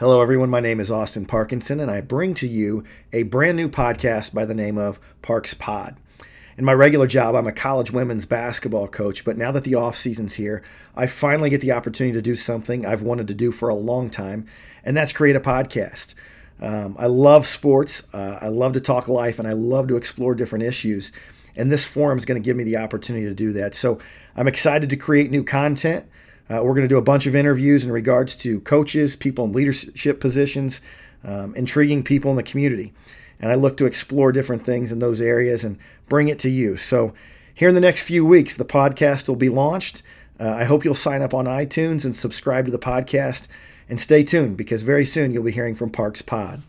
Hello, everyone. My name is Austin Parkinson, and I bring to you a brand new podcast by the name of Parks Pod. In my regular job, I'm a college women's basketball coach, but now that the off season's here, I finally get the opportunity to do something I've wanted to do for a long time, and that's create a podcast. Um, I love sports, uh, I love to talk life, and I love to explore different issues. And this forum is going to give me the opportunity to do that. So I'm excited to create new content. Uh, we're going to do a bunch of interviews in regards to coaches, people in leadership positions, um, intriguing people in the community. And I look to explore different things in those areas and bring it to you. So, here in the next few weeks, the podcast will be launched. Uh, I hope you'll sign up on iTunes and subscribe to the podcast. And stay tuned because very soon you'll be hearing from Parks Pod.